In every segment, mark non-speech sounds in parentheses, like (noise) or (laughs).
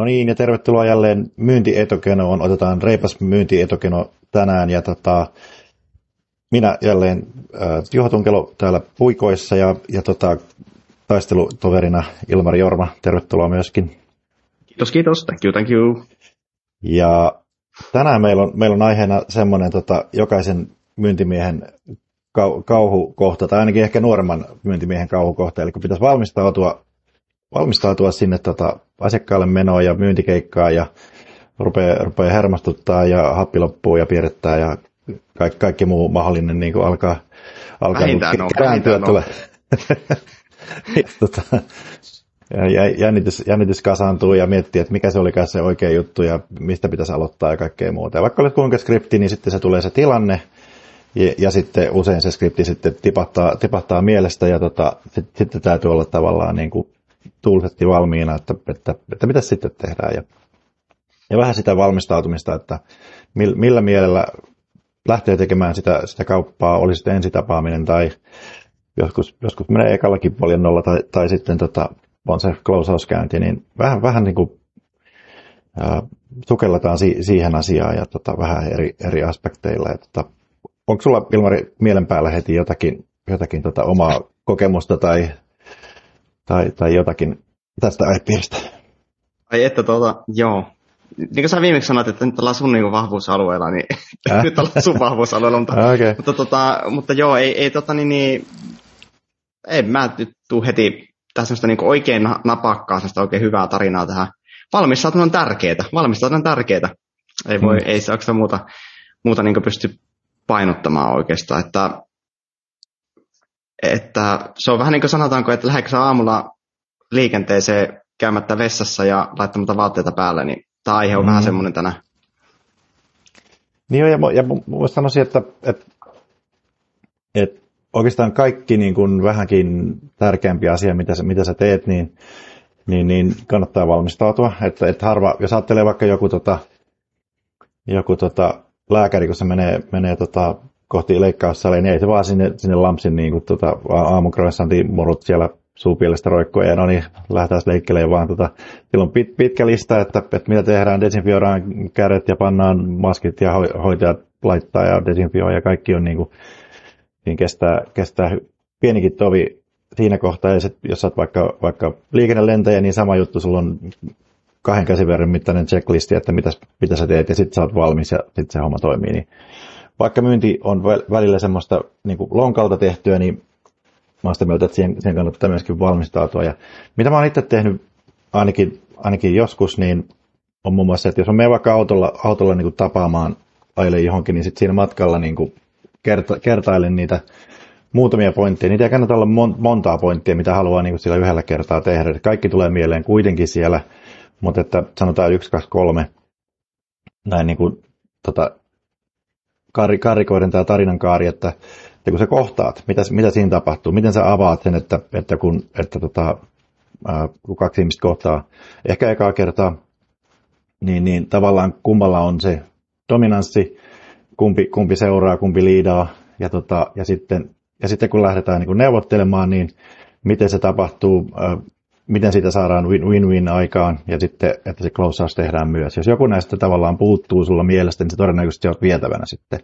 No niin, ja tervetuloa jälleen myyntietokenoon. Otetaan reipas myyntietokeno tänään. Ja tota, minä jälleen äh, Juha Tunkelo täällä puikoissa ja, ja tota, taistelutoverina Ilmari Jorma. Tervetuloa myöskin. Kiitos, kiitos. Thank you, thank you. Ja tänään meillä on, meillä on aiheena semmoinen tota, jokaisen myyntimiehen kau, kauhukohta, tai ainakin ehkä nuoremman myyntimiehen kauhukohta, eli kun pitäisi valmistautua valmistautua sinne tota, asiakkaalle menoa ja myyntikeikkaa ja rupeaa, rupeaa hermostuttaa ja happi loppuu ja piirrettää ja kaikki, kaikki muu mahdollinen niin kuin alkaa, alkaa vähintään niin, on, kääntyä tulee. (laughs) ja, tota, ja jännitys, jännitys kasaantuu ja miettii, että mikä se oli se oikea juttu ja mistä pitäisi aloittaa ja kaikkea muuta. Ja vaikka olet kuinka skripti, niin sitten se tulee se tilanne ja, ja sitten usein se skripti sitten tipahtaa, tipahtaa mielestä ja tota, sitten, sitten täytyy olla tavallaan niin kuin toolsetti valmiina, että, että, että mitä sitten tehdään. Ja, ja vähän sitä valmistautumista, että millä mielellä lähtee tekemään sitä, sitä kauppaa, oli sitten ensitapaaminen tai joskus, joskus menee ekallakin poljennolla tai, tai sitten tota, on se closehouse-käynti, niin vähän, vähän niin kuin, sukelletaan si, siihen asiaan ja tota, vähän eri, eri aspekteilla. Ja, tota, onko sulla Ilmari mielen päällä heti jotakin, jotakin tota, omaa kokemusta tai tai, tai jotakin tästä aihepiiristä. Ai että tuota, joo. Niin kuin sä viimeksi sanoit, että nyt ollaan sun niin vahvuusalueella, niin äh? (laughs) nyt ollaan sun vahvuusalueella, mutta, okay. mutta, tota, mutta joo, ei, ei tota niin, niin ei mä nyt tuu heti tässä semmoista niin oikein napakkaa, semmoista oikein hyvää tarinaa tähän. Valmistautuminen on tärkeää, valmistautuminen on tärkeää. Ei, voi, hmm. ei se muuta, muuta niin pysty painottamaan oikeastaan, että että se on vähän niin kuin sanotaanko, että lähdetkö aamulla liikenteeseen käymättä vessassa ja laittamatta vaatteita päälle, niin tämä aihe on mm. vähän semmoinen tänään. Niin ja, ja mä sanoisin, että, että, että oikeastaan kaikki niin kuin vähänkin tärkeämpi asia, mitä sä, mitä sä teet, niin, niin, niin kannattaa valmistautua. Että, että harva, jos ajattelee vaikka joku, tota, joku tota, lääkäri, kun se menee, menee tota, kohti leikkaussaleja, niin ei se vaan sinne, sinne lampsin niin kuin, tota, aamukroissantin morut siellä suupielestä roikkoja, ja no niin, lähdetään leikkelemään vaan. Tota, sillä on pit, pitkä lista, että, että mitä tehdään, desinfioidaan kädet ja pannaan maskit ja hoitajat laittaa ja desinfioi ja kaikki on niin kuin, niin kestää, kestää pienikin tovi siinä kohtaa, ja sit, jos olet vaikka, vaikka liikennelentäjä, niin sama juttu, sulla on kahden käsiverran mittainen checklisti, että mitä, mitä sä teet, ja sitten sä oot valmis, ja sitten se homma toimii, niin vaikka myynti on välillä semmoista niin kuin lonkalta tehtyä, niin mä oon sitä mieltä, että siihen, siihen kannattaa myöskin valmistautua. Ja mitä mä oon itse tehnyt ainakin, ainakin joskus, niin on muun muassa, että jos on menen vaikka autolla, autolla niin kuin tapaamaan aile johonkin, niin sitten siinä matkalla niin kuin kerta, kertailen niitä muutamia pointteja. Niitä ei kannata olla mon, montaa pointtia, mitä haluaa niin kuin sillä yhdellä kertaa tehdä. Kaikki tulee mieleen kuitenkin siellä, mutta että sanotaan yksi, kaksi, kolme näin niin kuin, tota, kar, karikoiden tämä tarinan kaari, että, että kun sä kohtaat, mitä, mitä siinä tapahtuu, miten sä avaat sen, että, että kun, että tota, kun kaksi ihmistä kohtaa ehkä ekaa kertaa, niin, niin tavallaan kummalla on se dominanssi, kumpi, kumpi seuraa, kumpi liidaa, ja, tota, ja, sitten, ja sitten kun lähdetään niin neuvottelemaan, niin miten se tapahtuu, miten siitä saadaan win-win aikaan ja sitten, että se closeaus tehdään myös. Jos joku näistä tavallaan puuttuu sulla mielestä, niin se todennäköisesti on vietävänä sitten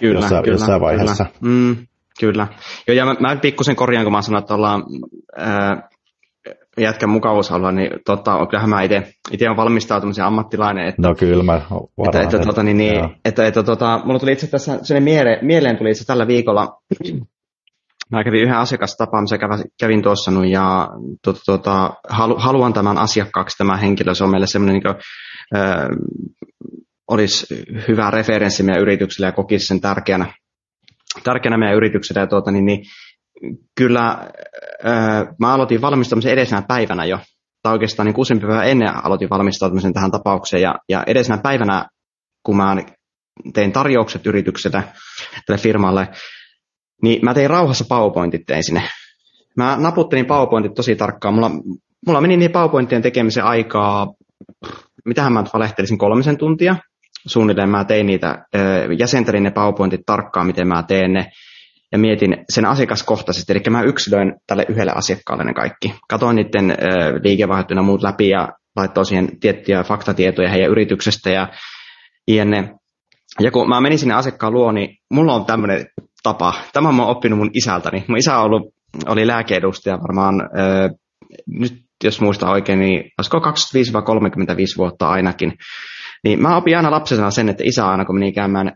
kyllä, jossain, kyllä, jossain vaiheessa. Kyllä. Mm, kyllä. Joo, ja mä, mä pikkusen korjaan, kun mä sanon, että ollaan ää, jätkän niin tota, kyllähän mä itse olen valmistautumisen ammattilainen. Että, no kyllä, mä että, että, tota, niin, niin, että, että, tota, mulla tuli itse tässä mieleen, mieleen tuli itse tällä viikolla Mä kävin yhden asiakastapaamisen, kävin tuossa ja tuota, tuota, haluan tämän asiakkaaksi tämä henkilö. Se on meille semmoinen, niin olisi hyvä referenssi meidän yritykselle ja kokisi sen tärkeänä, tärkeänä meidän yritykselle. Ja tuota, niin, niin, kyllä äh, mä aloitin valmistamisen edellisenä päivänä jo, tai oikeastaan niin useampi päivä ennen aloitin valmistautumisen tähän tapaukseen. Ja, ja edellisenä päivänä, kun mä tein tarjoukset yritykselle, tälle firmalle, niin mä tein rauhassa PowerPointit tein sinne. Mä naputtelin PowerPointit tosi tarkkaan. Mulla, mulla meni niin PowerPointien tekemisen aikaa, mitähän mä valehtelisin, kolmisen tuntia. Suunnilleen mä tein niitä, jäsentelin ne PowerPointit tarkkaan, miten mä teen ne ja mietin sen asiakaskohtaisesti, eli mä yksilöin tälle yhdelle asiakkaalle ne kaikki. Katoin niiden liikevaihdot ja muut läpi ja laittoi siihen tiettyjä faktatietoja heidän yrityksestä ja jne. Ja kun mä menin sinne asiakkaan luo, niin mulla on tämmöinen tapa. Tämä mä oon oppinut mun isältäni. Mun isä on ollut, oli lääkeedustaja varmaan, ö, nyt jos muistan oikein, niin olisiko 25-35 vuotta ainakin. Niin mä opin aina lapsena sen, että isä aina kun meni käymään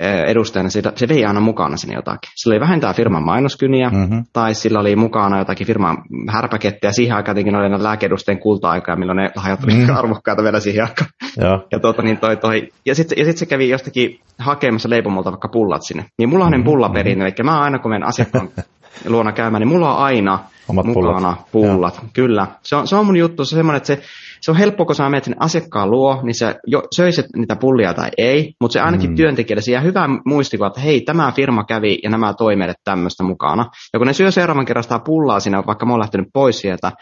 edustajana, se vei aina mukana sinne jotakin. Sillä oli vähentää firman mainoskyniä, mm-hmm. tai sillä oli mukana jotakin firman härpäkettiä. Siihen aikaan tietenkin oli näitä lääkeedustajien kulta-aikaa, milloin ne lahjat oli mm-hmm. arvokkaita vielä siihen aikaan. Ja, (laughs) ja, tuota, niin toi, toi. ja sitten ja sit se kävi jostakin hakemassa leipomolta vaikka pullat sinne. Niin mulla on mm-hmm. pullaperin, eli mä aina kun menen asiakkaan (laughs) luona käymään, niin mulla on aina Omat mukana pullat. pullat. Ja. Kyllä. Se on, se on mun juttu, se on semmoinen, että se, se on helppo, kun sä menet sinne asiakkaan luo, niin se jo, söisit niitä pullia tai ei, mutta se ainakin mm. työntekijälle se jää hyvä muistikuva, että hei, tämä firma kävi ja nämä toi meille tämmöistä mukana. Ja kun ne syö seuraavan kerran sitä pullaa siinä, vaikka mä oon lähtenyt pois sieltä,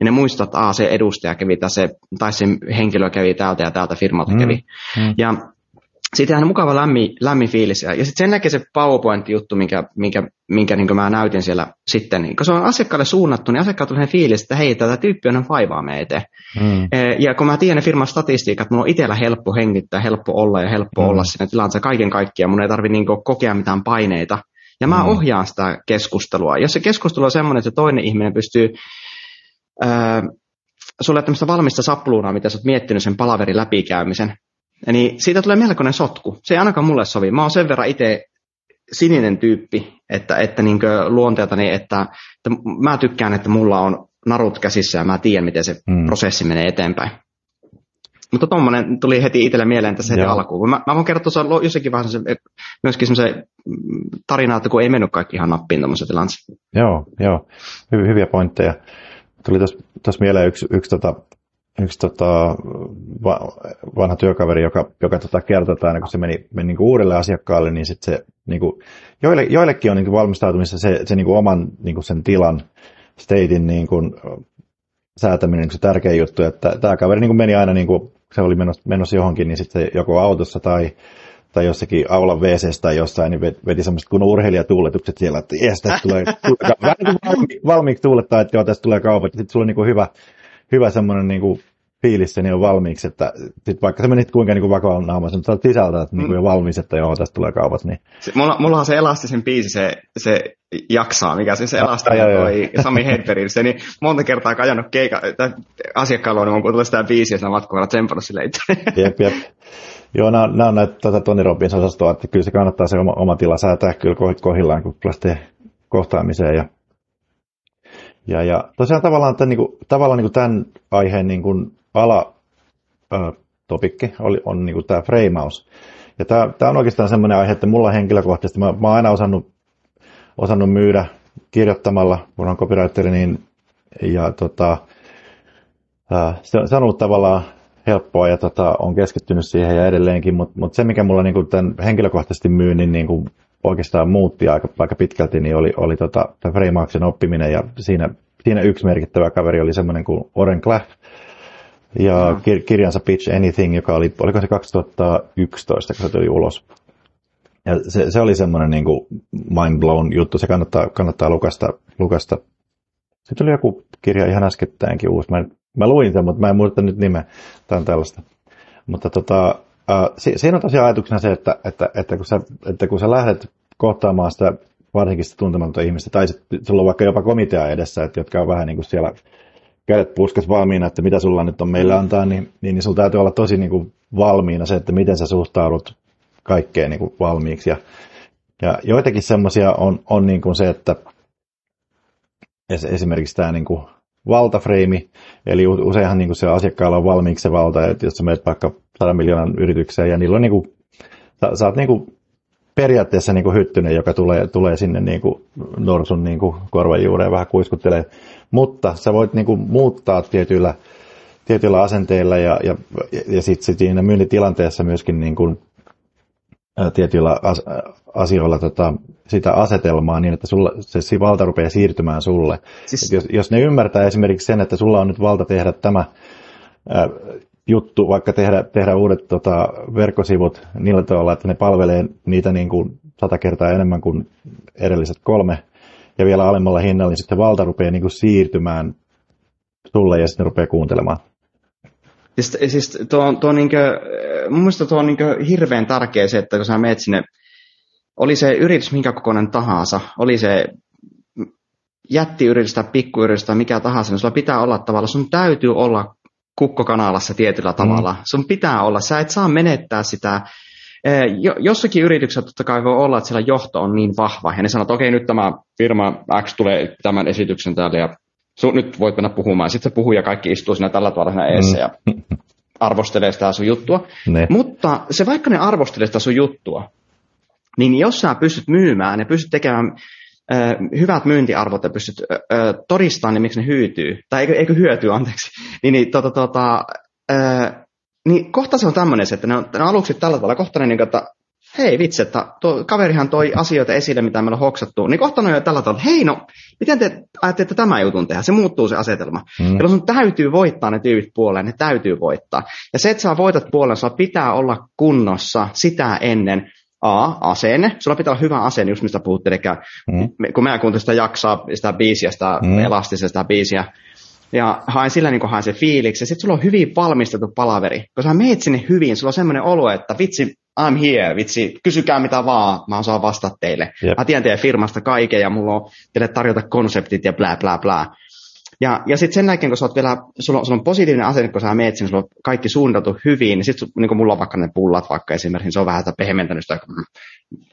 niin ne muistat, että Aa, se edustaja kävi tässä, tai se henkilö kävi täältä ja täältä firmalta mm. kävi. Mm. Ja siitä on mukava lämmin, lämmin fiilis. Ja sitten sen näkee se PowerPoint-juttu, minkä, minkä, minkä niin mä näytin siellä sitten. Niin kun se on asiakkaalle suunnattu, niin asiakkaat tulee fiilis, että hei, tätä tyyppi on vaivaa meitä. Mm. Ja kun mä tiedän ne firman statistiikat, mulla on itsellä helppo hengittää, helppo olla ja helppo mm. olla siinä tilanteessa kaiken kaikkiaan. Mun ei tarvitse niin kokea mitään paineita. Ja mä mm. ohjaan sitä keskustelua. Jos se keskustelu on semmoinen, että toinen ihminen pystyy äh, sulle tämmöistä valmista sapluunaa, mitä sä oot miettinyt sen palaverin läpikäymisen, niin siitä tulee melkoinen sotku. Se ei ainakaan mulle sovi. Mä oon sen verran itse sininen tyyppi, että, että niin luonteeltani, että, että mä tykkään, että mulla on narut käsissä ja mä tiedän, miten se hmm. prosessi menee eteenpäin. Mutta tuommoinen tuli heti itselle mieleen tässä heti Joo. alkuun. Mä, mä voin kertoa tuossa jossakin vaiheessa myöskin semmoisen tarinaa, että kun ei mennyt kaikki ihan nappiin tuommoisessa tilanteessa. Joo, joo. Hy- hyviä pointteja. Tuli tuossa mieleen yksi, yksi tota, yksi tota, vanha työkaveri, joka, joka tota kertoi, että aina kun se meni, meni niin kuin uudelle asiakkaalle, niin sit se, niin kuin, joille, joillekin on niin kuin valmistautumissa se, se niin kuin oman niin kuin sen tilan, statein niin kuin, säätäminen niin se tärkeä juttu, että tämä kaveri niin kuin meni aina, niin kuin, se oli menossa, menossa johonkin, niin sitten joko autossa tai, tai jossakin aulan wc tai jossain, niin veti semmoiset kun urheilijatuuletukset siellä, että jes, tästä tulee, tulee (laughs) vähän niin kuin valmiiksi tuulettaa, että joo, tästä tulee kaupat, sitten sulla on niin kuin hyvä, hyvä semmoinen niin kuin fiilis niin on valmiiksi, että sit vaikka sä menit kuinka niin vakavalla naamassa, mutta sä sisältä, että niin kuin jo valmis, että joo, tästä tulee kaupat. Niin. Se, mulla, mulla, on se elastisen biisi, se, se jaksaa, mikä se, se elastinen toi Sami Hedbergin, se niin monta kertaa kajannut keika, asiakkaalla, niin mun tulee sitä biisiä siinä matkalla tsempannut silleen Jep, jep. Joo, nämä, nämä on näitä tätä Tony Robbins osastoa, että kyllä se kannattaa se oma, oma tila säätää kyllä kohillaan, kun lähtee kohtaamiseen ja ja, ja tosiaan tavallaan, tämän, niin kuin, tavallaan niin kuin tämän aiheen niin kuin ala ö, topikki oli, on niin kuin tämä freimaus. Ja tämä, tämä on oikeastaan semmoinen aihe, että mulla henkilökohtaisesti, mä, mä oon aina osannut, osannut myydä kirjoittamalla, kun on copywriteri, niin, ja tota, se, se on ollut tavallaan helppoa ja tota, on keskittynyt siihen ja edelleenkin, mutta mut se mikä mulla niin tämän henkilökohtaisesti myynnin niin kuin oikeastaan muutti aika, aika pitkälti, niin oli, oli tota, Freimaaksen oppiminen ja siinä, siinä yksi merkittävä kaveri oli semmoinen kuin Oren Claff ja no. kir- kirjansa Pitch Anything, joka oli, oliko se 2011, kun se tuli ulos. Ja se, se oli semmoinen niin kuin mind blown juttu, se kannattaa, kannattaa lukasta, lukasta. Sitten oli joku kirja ihan äskettäinkin uusi. Mä, mä luin sen, mutta mä en muista nyt nimeä. Tämä on tällaista. Mutta tota, Uh, siinä on tosiaan ajatuksena se, että, että, että, kun sä, että kun sä lähdet kohtaamaan sitä varsinkin sitä tuntematonta ihmistä, tai sitten sulla on vaikka jopa komitea edessä, että, jotka on vähän niin kuin siellä kädet puskas valmiina, että mitä sulla nyt on meillä antaa, niin, niin, niin sulla täytyy olla tosi niin kuin valmiina se, että miten sä suhtaudut kaikkeen niin kuin valmiiksi. Ja, ja joitakin semmoisia on, on niin kuin se, että esimerkiksi tämä niin kuin valtafreimi, eli useinhan niin kuin se asiakkaalla on valmiiksi se valta, että jos sä menet vaikka 100 miljoonan yritykseen ja niillä on niin kuin, sä, sä oot niin kuin periaatteessa niin kuin hyttynen, joka tulee, tulee sinne niin kuin norsun niin kuin korvan juureen vähän kuiskuttelee, mutta sä voit niin kuin muuttaa tietyillä, tietyillä asenteilla ja, ja, ja sitten sit siinä myyntitilanteessa myöskin niin kuin, tietyillä as, asioilla tota, sitä asetelmaa niin, että sulla, se valta rupeaa siirtymään sulle. Siis... jos, jos ne ymmärtää esimerkiksi sen, että sulla on nyt valta tehdä tämä juttu, vaikka tehdä, tehdä uudet tota, verkkosivut niillä tavalla, että ne palvelee niitä niin kuin sata kertaa enemmän kuin edelliset kolme, ja vielä alemmalla hinnalla, niin sitten valta rupeaa niin kuin siirtymään sulle ja sitten rupeaa kuuntelemaan. Siis, siis tuo, tuo niinkö, mun mielestä tuo on niinkö hirveän tärkeä se, että kun sä meet sinne, oli se yritys minkä kokoinen tahansa, oli se jättiyritys tai pikkuyritys tai mikä tahansa, niin sulla pitää olla tavalla, sun täytyy olla kukkokanalassa tietyllä tavalla. Mm. Sun pitää olla, sä et saa menettää sitä. Jossakin yrityksessä totta kai voi olla, että siellä johto on niin vahva, ja ne sanoo, että okei, nyt tämä firma X tulee tämän esityksen täällä, ja sun, nyt voit mennä puhumaan. Sitten se puhuu ja kaikki istuu siinä tällä tavalla siinä eessä ja mm. arvostelee sitä sun juttua. Ne. Mutta se vaikka ne arvostelee sitä sun juttua, niin jos sä pystyt myymään ja pystyt tekemään hyvät myyntiarvot ja pystyt ö, ö, todistamaan, niin miksi ne hyytyy, tai eikö, eikö hyötyy, anteeksi, (laughs) niin, niin, tota, tota, ö, niin kohta se on tämmöinen, että ne on, ne on aluksi tällä tavalla, kohta ne, niin, että hei vitsi, että tuo kaverihan toi asioita esille, mitä meillä on hoksattu, niin kohta on jo tällä tavalla, hei no, miten te ajattelette tämä jutun tehdä? Se muuttuu se asetelma. Mm. Jolloin sun täytyy voittaa ne tyypit puoleen, ne täytyy voittaa. Ja se, että sä voitat puoleen, sulla pitää olla kunnossa sitä ennen, A, asenne. Sulla pitää olla hyvä asenne, just mistä puhutte. Eli mm. kun mä kuuntelin sitä jaksaa, sitä biisiä, sitä mm. elastisesta biisiä, ja haen sillä niin haen se fiiliksi. Ja sitten sulla on hyvin valmistettu palaveri. Kun sä meet sinne hyvin, sulla on semmoinen olo, että vitsi, I'm here, vitsi, kysykää mitä vaan, mä osaan vastata teille. Yep. Mä tiedän teidän firmasta kaiken ja mulla on teille tarjota konseptit ja bla bla bla. Ja, ja sitten sen jälkeen, kun sä oot vielä, sulla, on, sulla on positiivinen asenne, kun sä meet sinne, sulla on kaikki suunniteltu hyvin, niin sitten niin mulla on vaikka ne pullat vaikka esimerkiksi, niin se on vähän sitä pehmentänyt sitä,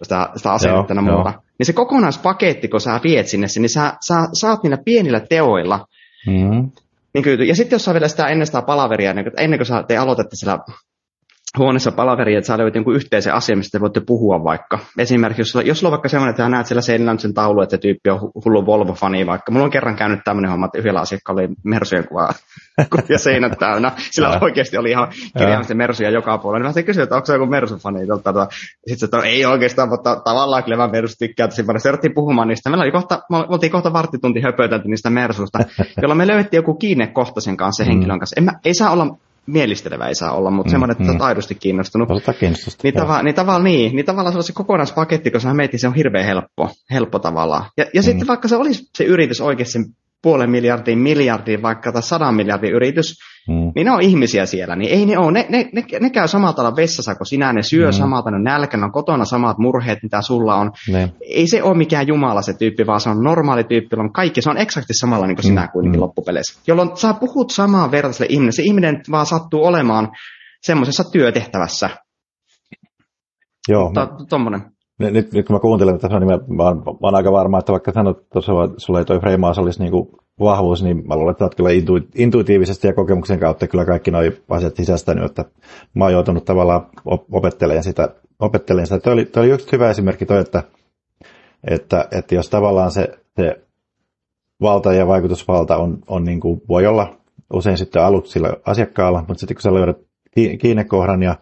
sitä, sitä asennetta ja muuta. Niin se kokonaispaketti, kun sä viet sinne, niin sä, sä saat niillä pienillä teoilla, mm. niin kyllä, ja sitten jos sä vielä sitä ennen sitä palaveria, niin ennen kuin sä te aloitatte siellä huoneessa palaveri, että sä löydät jonkun yhteisen asian, mistä te voitte puhua vaikka. Esimerkiksi jos, jos sulla on vaikka semmoinen, että näet siellä seinällä sen taulu, että se tyyppi on hullu Volvo-fani vaikka. Mulla on kerran käynyt tämmöinen homma, että yhdellä asiakkaalla oli Mersujen kuvaa (laughs) ja seinät täynnä. Sillä oikeasti oli ihan kirjaimisesti Mersuja joka puolella. Niin mä kysyin, että onko se joku Mersu-fani. Sitten se, että ei oikeastaan, mutta tavallaan kyllä mä Mersu tykkää paljon. Se puhumaan niistä. Meillä oli kohta, me oltiin kohta varttitunti höpötelty niistä Mersusta, jolloin me löydettiin joku kiinnekohta sen kanssa, sen mm. henkilön kanssa. En mä, ei saa olla mielistelevä ei saa olla, mutta mm, semmoinen, että mm. aidosti kiinnostunut. Niin, tava, niin, tavallaan niin, niin tavallaan se kokonaispaketti, kun sä mietit, se on hirveän helppo, helppo tavallaan. Ja, ja mm. sitten vaikka se olisi se yritys oikeasti puolen miljardin, miljardin vaikka tai sadan miljardin yritys, mm. niin ne on ihmisiä siellä, niin ei ne ole, ne, ne, ne, ne käy samalla tavalla vessassa kuin sinä, ne syö mm. samalta, ne nälkänä, on kotona samat murheet, mitä sulla on. Ne. Ei se ole mikään jumala se tyyppi, vaan se on normaali tyyppi, on kaikki, se on eksakti samalla niin kuin sinä mm. kuitenkin mm. loppupeleissä. Jolloin sä puhut samaa vertaiselle ihminen, se ihminen vaan sattuu olemaan semmoisessa työtehtävässä. Joo. Mutta, mä... tommonen nyt, nyt kun mä kuuntelen tätä, niin mä, mä, oon, mä oon aika varma, että vaikka sanot, että sulla ei toi freimaus olisi niin kuin vahvuus, niin mä luulen, että olet kyllä intu, intuitiivisesti ja kokemuksen kautta kyllä kaikki nuo asiat sisästänyt, että mä oon joutunut tavallaan opettelemaan sitä. Opettelemaan sitä. Toi oli, toi oli yksi hyvä esimerkki toi, että, että, että jos tavallaan se, se valta ja vaikutusvalta on, on niin kuin, voi olla usein sitten alut sillä asiakkaalla, mutta sitten kun sä löydät kiinnekohdan ja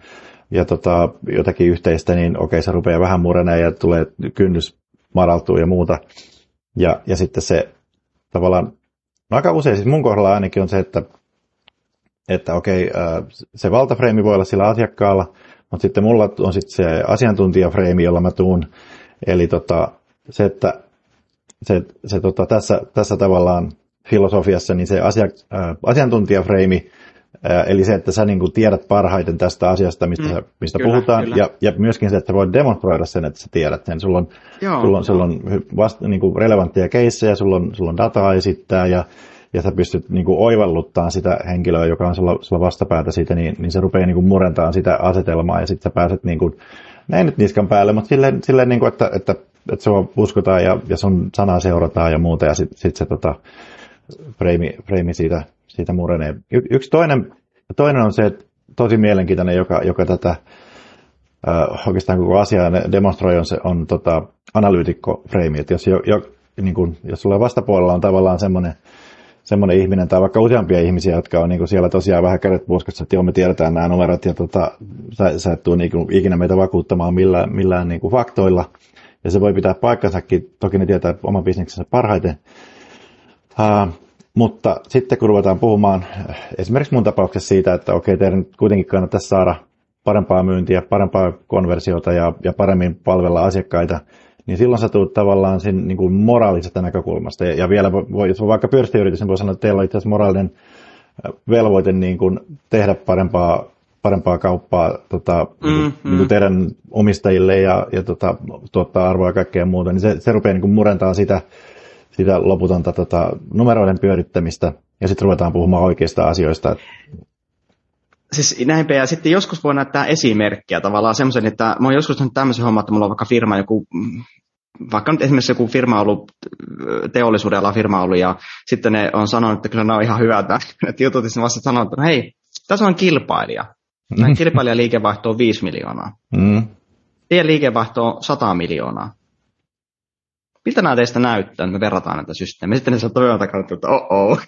ja tota, jotakin yhteistä, niin okei, se rupeaa vähän murenee ja tulee kynnys maraltuu ja muuta. Ja, ja sitten se tavallaan, no aika usein, siis mun kohdalla ainakin on se, että, että okei, se valtafreimi voi olla sillä asiakkaalla, mutta sitten mulla on sitten se asiantuntijafreimi, jolla mä tuun. Eli tota, se, että se, se tota, tässä, tässä tavallaan filosofiassa, niin se asia, asiantuntijafreimi Eli se, että sä niin kuin tiedät parhaiten tästä asiasta, mistä, mm, mistä kyllä, puhutaan, kyllä. Ja, ja myöskin se, että voit demonstroida sen, että sä tiedät sen. Sulla on, Joo, sulla on, sulla on vasta, niin kuin relevantteja keissejä, sulla on, sulla on dataa esittää ja, ja sä pystyt niin kuin oivalluttaa sitä henkilöä, joka on sulla, sulla vastapäätä siitä, niin, niin se rupeaa niin kuin murentamaan sitä asetelmaa ja sitten sä pääset niin kuin, näin nyt niskan päälle, mutta silleen, silleen niin kuin, että, että, että sua uskotaan ja, ja sun sanaa seurataan ja muuta ja sitten sit se tota, freimi, freimi siitä siitä murenee. Y- yksi toinen, toinen on se, että tosi mielenkiintoinen, joka, joka tätä äh, oikeastaan koko asiaa demonstroi, on, se, on tota, analyytikko-freimi. Jos, jo, jo, niin kun, jos sulla vastapuolella on tavallaan semmoinen, semmoinen ihminen tai vaikka useampia ihmisiä, jotka on niin kuin siellä tosiaan vähän kädet puskassa, että joo, me tiedetään nämä numerot ja tota, sä, sä et tule niin kuin ikinä meitä vakuuttamaan millään, millään niin kuin faktoilla. Ja se voi pitää paikkansakin, toki ne tietää oman bisneksensä parhaiten. Uh, mutta sitten kun ruvetaan puhumaan esimerkiksi mun tapauksessa siitä, että okei, teidän kuitenkin kannattaisi saada parempaa myyntiä, parempaa konversiota ja, ja paremmin palvella asiakkaita, niin silloin sä tulet tavallaan sen niin kuin moraalisesta näkökulmasta. Ja, ja vielä, voi, jos on vaikka pörssiyritys, niin voi sanoa, että teillä on itse asiassa moraalinen velvoite niin kuin tehdä parempaa, parempaa kauppaa tota, mm, niin kuin mm. teidän omistajille ja, ja tota, tuottaa arvoa ja kaikkea muuta, niin se, se rupeaa niin kuin murentaa sitä, sitä loputonta tota, numeroiden pyörittämistä ja sitten ruvetaan puhumaan oikeista asioista. Siis näinpä, ja sitten joskus voi näyttää esimerkkiä tavallaan semmoisen, että mä oon joskus nähnyt tämmöisen homman, että mulla on vaikka firma, joku, vaikka nyt esimerkiksi joku firma on ollut, teollisuudella firma ollut, ja sitten ne on sanonut, että kyllä ne on ihan hyvät, (laughs) että jutut, ja vasta sanoo, että no hei, tässä on kilpailija. Näin kilpailijan liikevaihto on 5 miljoonaa. Mm. Teidän liikevaihto on 100 miljoonaa miltä nämä teistä näyttää, että me verrataan näitä systeemejä. Sitten ne saa toivon takana, että oh oh.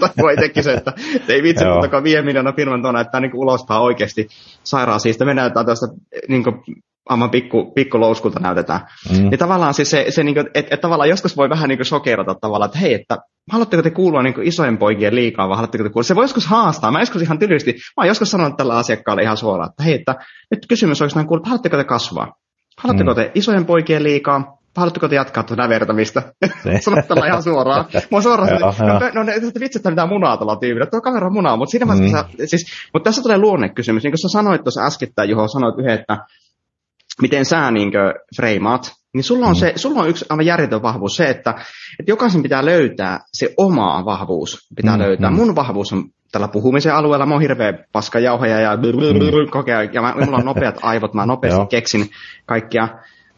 tai voi itsekin se, että ei vitsi, mutta viiden miljoonaa firman tuonne, että tämä niin ulospäin oikeasti sairaan siitä. Me näytetään tästä niin kuin, aivan pikku, pikku louskulta näytetään. Mm. Niin tavallaan siis se, se niin että et tavallaan joskus voi vähän niin kuin sokerata tavallaan, että hei, että haluatteko te kuulua niin isojen poikien liikaa vai haluatteko te kuulua? Se voi joskus haastaa. Mä joskus ihan tylysti, mä oon joskus sanonut tällä asiakkaalle ihan suoraan, että hei, että nyt kysymys olisi näin kuullut, että haluatteko te kasvaa? Haluatteko mm. te isojen poikien liikaa haluatteko te jatkaa tuota vertamista? (laughs) Sano tällä ihan suoraan. Mä suoraan, joo, no, no, no, vitsi, että mitään munaa tuolla tyypillä. Tuo kamera on munaa, mutta siinä mm. sä, siis, mutta tässä tulee luonnekysymys. Niin kuin sä sanoit tuossa äskettäin, Juho, sanoit yhden, että miten sä niin freimaat, niin sulla on, mm. se, sulla on yksi aivan järjetön vahvuus se, että, että jokaisen pitää löytää se oma vahvuus. Pitää mm, löytää. Mm. Mun vahvuus on tällä puhumisen alueella. Mä oon hirveä paskajauhoja ja mm. (laughs) kokea, ja mä, mulla on nopeat aivot, mä nopeasti keksin kaikkia.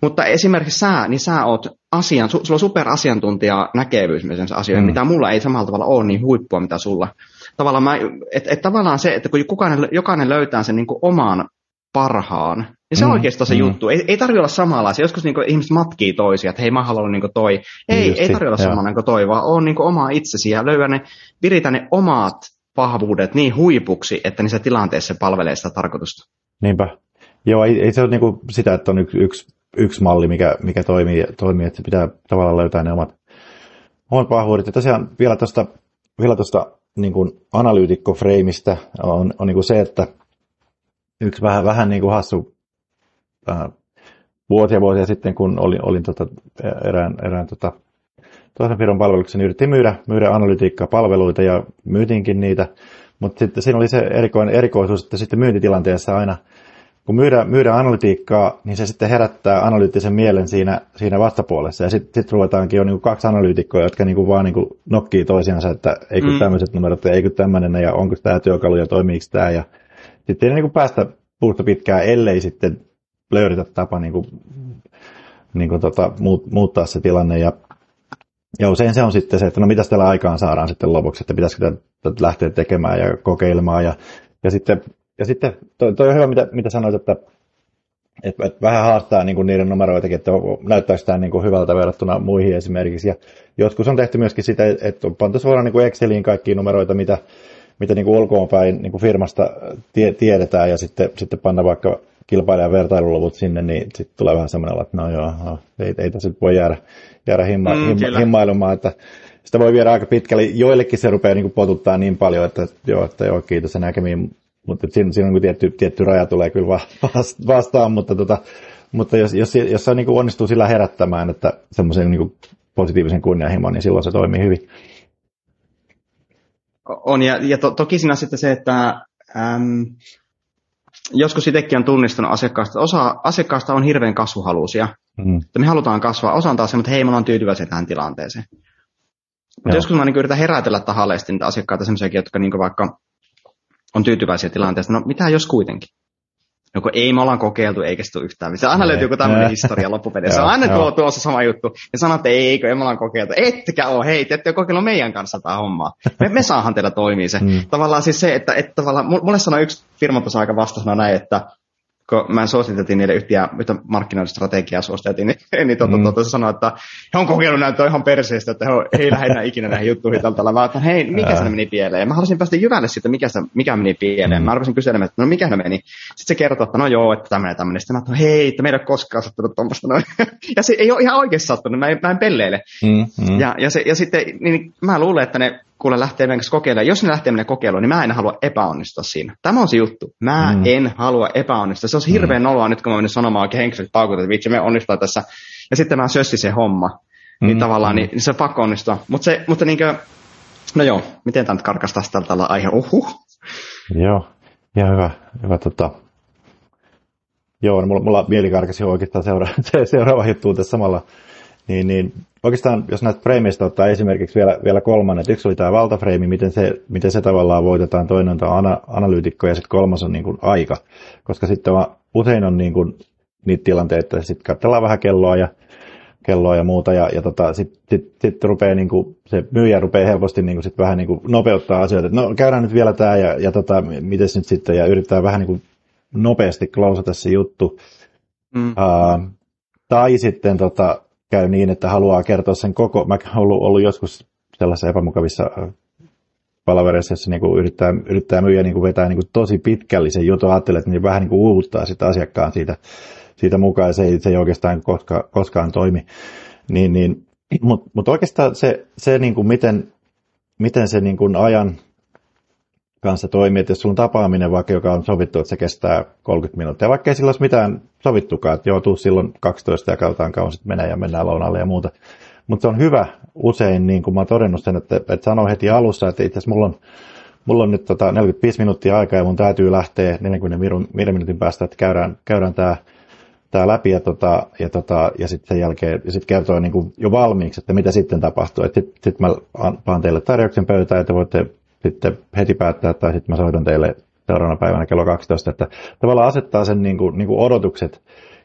Mutta esimerkiksi sä, niin sä oot asian, sulla on superasiantuntija näkevyys myös asioihin, mm. mitä mulla ei samalla tavalla ole niin huippua, mitä sulla. Tavallaan, mä, et, et tavallaan se, että kun jokainen, jokainen löytää sen niin kuin oman parhaan, niin se mm, on oikeastaan se mm. juttu. Ei, ei tarvitse olla samanlaisia. Joskus niin ihmiset matkii toisia, että hei mä haluan niin toi. Ei, Justi, ei tarvitse olla samanlainen kuin toi, vaan on niin oma itsesi ja löydä ne, viritä ne omat vahvuudet niin huipuksi, että niissä tilanteissa palvelee sitä tarkoitusta. Niinpä. Joo, ei, ei se ole niin sitä, että on yksi, yksi yksi malli, mikä, mikä toimii, toimii, että pitää tavallaan löytää ne omat, omat vahvuudet. Ja tosiaan vielä tuosta vielä tosta, niin analyytikko-freimistä on, on niin kuin se, että yksi vähän, vähän niin kuin hassu äh, vuosia vuosia sitten, kun olin, olin tota, erään, erään tota, toisen firman palveluksen, niin yritin myydä, myydä analytiikkapalveluita ja myytiinkin niitä, mutta sitten siinä oli se erikoinen erikoisuus, että sitten myyntitilanteessa aina – kun myydään, myydään analytiikkaa, niin se sitten herättää analyyttisen mielen siinä, siinä vastapuolessa. Ja sitten sit ruvetaankin jo niin kaksi analyytikkoa, jotka niin kuin vaan niin kuin nokkii toisiansa, että eikö mm. tämmöiset numerot ja eikö tämmöinen ja onko tämä työkalu ja toimiiko tämä. Ja sitten ei niin kuin päästä puusta pitkään, ellei sitten löydetä tapa niin kuin, niin kuin tota, muuttaa se tilanne. Ja, ja usein se on sitten se, että no mitä tällä aikaan saadaan sitten lopuksi, että pitäisikö tätä lähteä tekemään ja kokeilemaan. Ja, ja sitten ja sitten toi, toi on hyvä, mitä, mitä sanoit, että, että, että vähän haastaa niin kuin niiden numeroitakin, että näyttäisi tämä niin kuin hyvältä verrattuna muihin esimerkiksi. Ja joskus on tehty myöskin sitä, että on pantu suoraan niin kuin Exceliin kaikkia numeroita, mitä, mitä niin kuin ulkoonpäin niin kuin firmasta tie, tiedetään, ja sitten, sitten panna vaikka kilpailijan vertailuluvut sinne, niin sitten tulee vähän semmoinen, että no joo, no, ei, ei tässä voi jäädä, jäädä himma, mm, himma, himmailumaan, että sitä voi viedä aika pitkälle. Joillekin se rupeaa niin kuin potuttaa niin paljon, että joo, että joo kiitos ja näkemiin mutta siinä, siinä on niin tietty, tietty raja tulee kyllä (laughs) vastaan, mutta, tota, mutta jos, jos, jos se niin onnistuu sillä herättämään, että semmoisen niin positiivisen kunnianhimon, niin silloin se toimii hyvin. On, ja, ja to, toki siinä sitten se, että äm, joskus itsekin on tunnistanut asiakkaasta, osa asiakkaasta on hirveän kasvuhaluisia. Mm. Että me halutaan kasvaa, osa on taas mutta hei, me ollaan tyytyväisiä tähän tilanteeseen. Mutta joskus mä niin yritän herätellä tahalleesti niitä asiakkaita jotka niin vaikka on tyytyväisiä tilanteesta. No mitä jos kuitenkin? No kun ei me ollaan kokeiltu eikä se tule yhtään. Se aina löytyy joku tämmöinen historia loppupeleissä. Se on aina tuo, tuossa sama juttu. Ja sanoo, että ei, eikö, me ollaan kokeiltu. Ettekä ole, hei, te ette ole kokeillut meidän kanssa tämä hommaa. Me, me saahan teillä toimii se. (laughs) Mm. Tavallaan siis se, että, että tavallaan, mulle sanoi yksi firma tuossa aika vasta näin, että kun mä suositeltiin niille yhtä, yhtä markkinointistrategiaa suositeltiin, niin, (laughs) niin tuota, mm. tuota, se sanoi, että he on kokeillut näitä ihan perseestä, että he, he ei lähde enää ikinä näihin juttuihin tältä vaan että hei, mikä se meni pieleen? Mä haluaisin päästä jyvälle siitä, mikä, se, mikä meni pieleen. Mm. Mä arvasin kyselemään, että no mikä ne meni. Sitten se kertoo, että no joo, että tämmöinen tämmöinen. Sitten mä että hei, että meidän koskaan sattunut tuommoista. Noin. (laughs) ja se ei ole ihan oikeasti sattunut, mä en, mä en pelleile. Mm, mm. Ja, ja, se, ja sitten niin, mä luulen, että ne kuule lähtee meidän kanssa kokeilemaan. Jos ne lähtee meidän kokeiluun, niin mä en halua epäonnistua siinä. Tämä on se juttu. Mä mm. en halua epäonnistua. Se on hirveän mm. noloa nyt, kun mä menen sanomaan oikein henkilölle paukuta, että vitsi, me onnistuu tässä. Ja sitten mä sössi se homma. Niin mm. tavallaan niin, niin se on pakko onnistua. Mut se, mutta niin kuin, No joo, miten tämä nyt karkastaisi tältä aihe? Uhuh. Joo, ihan hyvä. hyvä tota. Joo, no mulla, mulla mieli karkasi oikeastaan seura- (laughs) seuraava juttu tässä samalla. Niin, niin oikeastaan, jos näistä frameista ottaa esimerkiksi vielä, vielä kolmannen, että yksi oli tämä valtafreimi, miten se, miten se tavallaan voitetaan, toinen on ana, analyytikko ja sitten kolmas on niin kuin aika. Koska sitten on, usein on niin kuin niitä tilanteita, että sitten katsellaan vähän kelloa ja kelloa ja muuta, ja, ja tota, sitten sit, sit rupeaa, niin kuin, se myyjä rupeaa helposti niin kuin, sit vähän niin kuin nopeuttaa asioita, että no käydään nyt vielä tämä, ja, ja tota, miten nyt sitten, ja yrittää vähän niin kuin nopeasti klousata se juttu. Mm. Uh, tai sitten tota, käy niin, että haluaa kertoa sen koko, mä ollut, ollut joskus sellaisissa epämukavissa palavereissa, jossa niin kuin yrittää, yrittää myyjä niin kuin vetää niin kuin tosi pitkällisen jutun, ajattelee, että niin vähän niin kuin uuvuttaa sitä asiakkaan siitä, siitä mukaan, ja se ei, se ei oikeastaan koska, koskaan toimi. Niin, niin, Mutta mut oikeastaan se, se niin kuin miten, miten se niin kuin ajan kanssa toimii, että jos sulla on tapaaminen vaikka, joka on sovittu, että se kestää 30 minuuttia, vaikka ei sillä olisi mitään sovittukaan, että joo, tuu silloin 12 ja katsotaan kauan sitten menee ja mennään lounalle ja muuta. Mutta se on hyvä usein, niin kuin mä oon todennut sen, että, että sanoo heti alussa, että itse asiassa mulla on, mulla on nyt tota 45 minuuttia aikaa ja mun täytyy lähteä 45 minuutin päästä, että käydään, käydään tämä tää läpi ja, tota, ja, tota, ja sitten sen jälkeen ja sit kertoo niin kuin jo valmiiksi, että mitä sitten tapahtuu. Sitten sit mä paan teille tarjouksen pöytään, että voitte sitten heti päättää, tai sitten mä soitan teille seuraavana päivänä kello 12, että tavallaan asettaa sen niin kuin, niin kuin odotukset,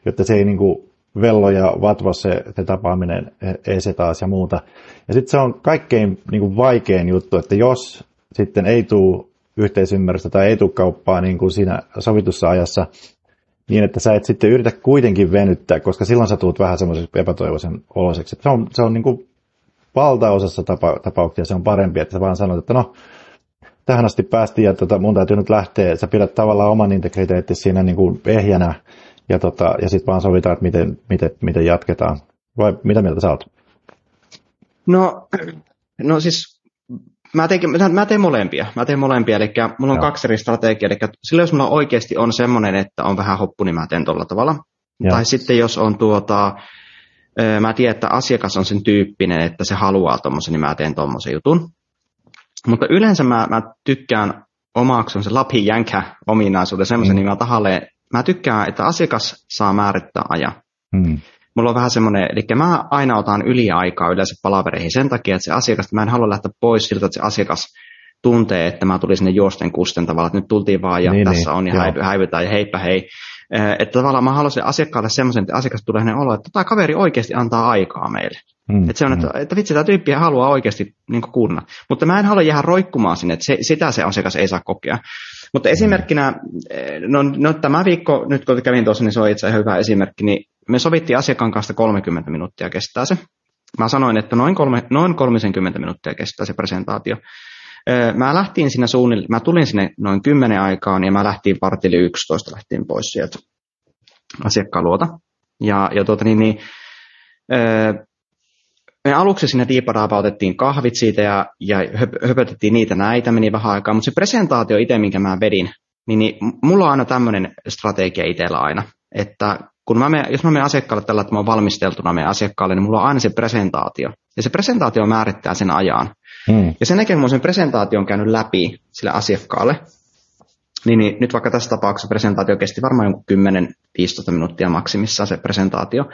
jotta se ei niin kuin vello ja vatva se, se tapaaminen se taas ja muuta. Ja sitten se on kaikkein niin kuin vaikein juttu, että jos sitten ei tule yhteisymmärrystä tai ei tule kauppaa niin kuin siinä sovitussa ajassa, niin että sä et sitten yritä kuitenkin venyttää, koska silloin sä tulet vähän semmoisen epätoivoisen oloseksi. Se on, se on niin kuin valtaosassa tapa, tapauksia se on parempi, että sä vaan sanot, että no, tähän asti päästiin ja tota, mun täytyy nyt lähteä, sä pidät tavallaan oman integriteetti siinä niin kuin ehjänä ja, tota, ja sitten vaan sovitaan, että miten, miten, miten jatketaan. Vai mitä mieltä sä oot? No, no siis mä teen, mä teen molempia. Mä teen molempia, eli mulla on Joo. kaksi eri strategiaa. Eli silloin, jos mulla oikeasti on semmoinen, että on vähän hoppu, niin mä teen tuolla tavalla. Joo. Tai sitten jos on tuota, mä tiedän, että asiakas on sen tyyppinen, että se haluaa tuommoisen, niin mä teen tuommoisen jutun. Mutta yleensä mä, mä tykkään omaksun se Lapin jänkä ominaisuuden semmoisen, mm. niin mä tahalleen, mä tykkään, että asiakas saa määrittää ajan. Mm. Mulla on vähän semmoinen, eli mä aina otan yliaikaa yleensä palavereihin sen takia, että se asiakas, mä en halua lähteä pois siltä, että se asiakas tuntee, että mä tulin sinne juosten kusten tavalla, että nyt tultiin vaan ja niin, tässä niin, on ja häivy, häivytään ja heippa hei. Että tavallaan mä haluaisin asiakkaalle semmoisen, että asiakas tulee hänen olo, että tämä kaveri oikeasti antaa aikaa meille. Mm, että se on, että, mm. että vitsi, tämä tyyppi haluaa oikeasti niin kunna. Mutta mä en halua jäädä roikkumaan sinne, että se, sitä se asiakas ei saa kokea. Mutta esimerkkinä, no, no tämä viikko, nyt kun kävin tuossa, niin se on itse asiassa hyvä esimerkki, niin me sovittiin asiakkaan kanssa 30 minuuttia kestää se. Mä sanoin, että noin, kolme, noin 30 minuuttia kestää se presentaatio. Mä lähtiin siinä suunnilleen, mä tulin sinne noin 10 aikaan ja mä lähtiin vartille 11 lähtiin pois sieltä asiakkaan luota. Ja, ja tuota, niin, niin, me aluksi siinä diiparaapa otettiin kahvit siitä ja, ja höpötettiin niitä näitä, meni vähän aikaa, mutta se presentaatio itse, minkä mä vedin, niin, niin mulla on aina tämmöinen strategia itsellä aina, että kun mä menen, jos mä menen asiakkaalle tällä, että mä oon valmisteltuna meidän asiakkaalle, niin mulla on aina se presentaatio. Ja se presentaatio määrittää sen ajan. Hmm. Ja sen jälkeen, kun mä sen presentaation käynyt läpi sille asiakkaalle, niin, niin nyt vaikka tässä tapauksessa presentaatio kesti varmaan jonkun 10-15 minuuttia maksimissaan se presentaatio.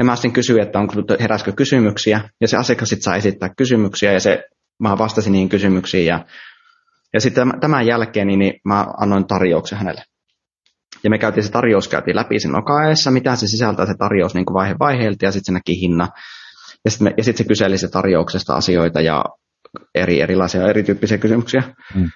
Ja mä sitten kysyin, että onko, heräskö kysymyksiä, ja se asiakas sitten saa esittää kysymyksiä, ja se, mä vastasin niihin kysymyksiin, ja, ja sitten tämän jälkeen niin, niin mä annoin tarjouksen hänelle. Ja me käytiin se tarjous käytiin läpi sen okaessa, mitä se sisältää se tarjous niin kuin vaihe vaiheelta, ja sitten se näki hinna. Ja sitten sit se kyseli se tarjouksesta asioita ja eri erilaisia erityyppisiä kysymyksiä. Mm.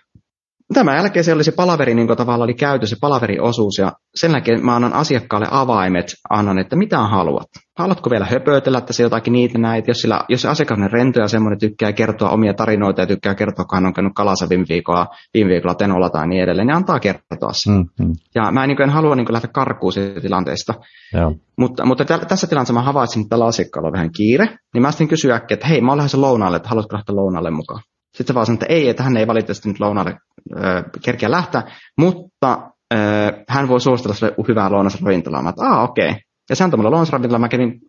Tämän jälkeen se oli se palaveri, niin tavallaan oli käyty se palaveriosuus, ja sen jälkeen mä annan asiakkaalle avaimet, annan, että mitä haluat. Haluatko vielä höpötellä tässä jotakin niitä näitä, jos, sillä, jos se asiakas on rento ja semmoinen tykkää kertoa omia tarinoita ja tykkää kertoa, kun hän on käynyt kalassa viime viikolla, viime viikolla tenolla tai niin edelleen, niin antaa kertoa se. Mm, hmm Ja mä en, niin kuin, en halua niin kuin, lähteä karkuun siitä tilanteesta. Joo. Mutta, mutta t- tässä tilanteessa mä havaitsin, että tällä asiakkaalla on vähän kiire, niin mä sitten kysyin äkkiä, että hei, mä oon lähdössä lounaalle, että haluatko lähteä lounaalle mukaan. Sitten se vaan sanoi, että ei, että hän ei valitettavasti nyt lounaalle äh, kerkeä lähteä, mutta äh, hän voi suositella sille hyvää lounasravintolaa. Mä että, okei. Okay. Ja se antoi mulle lounasravintolaa, mä kävin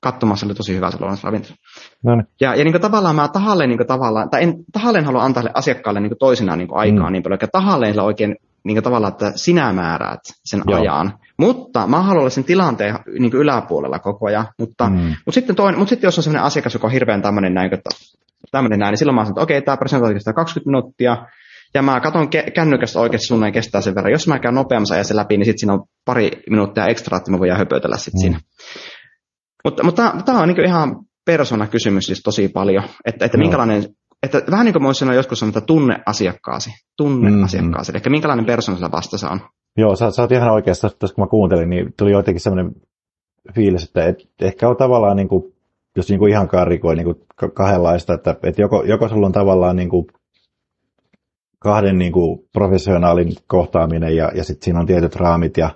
katsomassa, oli tosi hyvä se lounasravintola. No niin. Ja, ja niin kuin tavallaan mä tahalleen, niin kuin tavallaan, tai en tahalleen halua antaa asiakkaalle niin kuin toisinaan niin kuin aikaa mm. niin paljon, että tahalleen oikein niin kuin tavallaan, että sinä määräät sen Joo. ajan. Mutta mä haluan olla sen tilanteen niin kuin yläpuolella koko ajan. Mutta, mm. mutta, sitten toinen, mutta sitten jos on sellainen asiakas, joka on hirveän tämmöinen näin, että tämmöinen näin, niin silloin mä sanon, että okei, okay, tämä presentaatio kestää 20 minuuttia, ja mä katson ke- kännykästä oikeasti sun kestää sen verran. Jos mä käyn nopeammassa ajassa läpi, niin sitten siinä on pari minuuttia ekstra, että mä voin höpötellä sitten mm. siinä. Mutta, mutta tämä on niin ihan persona kysymys siis tosi paljon, että, että no. minkälainen, että vähän niin kuin voisi sanoa joskus sanoa, että tunne asiakkaasi, tunne mm-hmm. asiakkaasi, eli minkälainen persona sillä vastassa on. Joo, sä, sä oot ihan oikeassa, tässä kun mä kuuntelin, niin tuli jotenkin semmoinen fiilis, että et, ehkä on tavallaan, niin kuin, jos niin kuin ihan karikoi niin kuin kahdenlaista, että, että joko, joko sulla on tavallaan niin kuin kahden niin kuin professionaalin kohtaaminen ja, ja sitten siinä on tietyt raamit ja,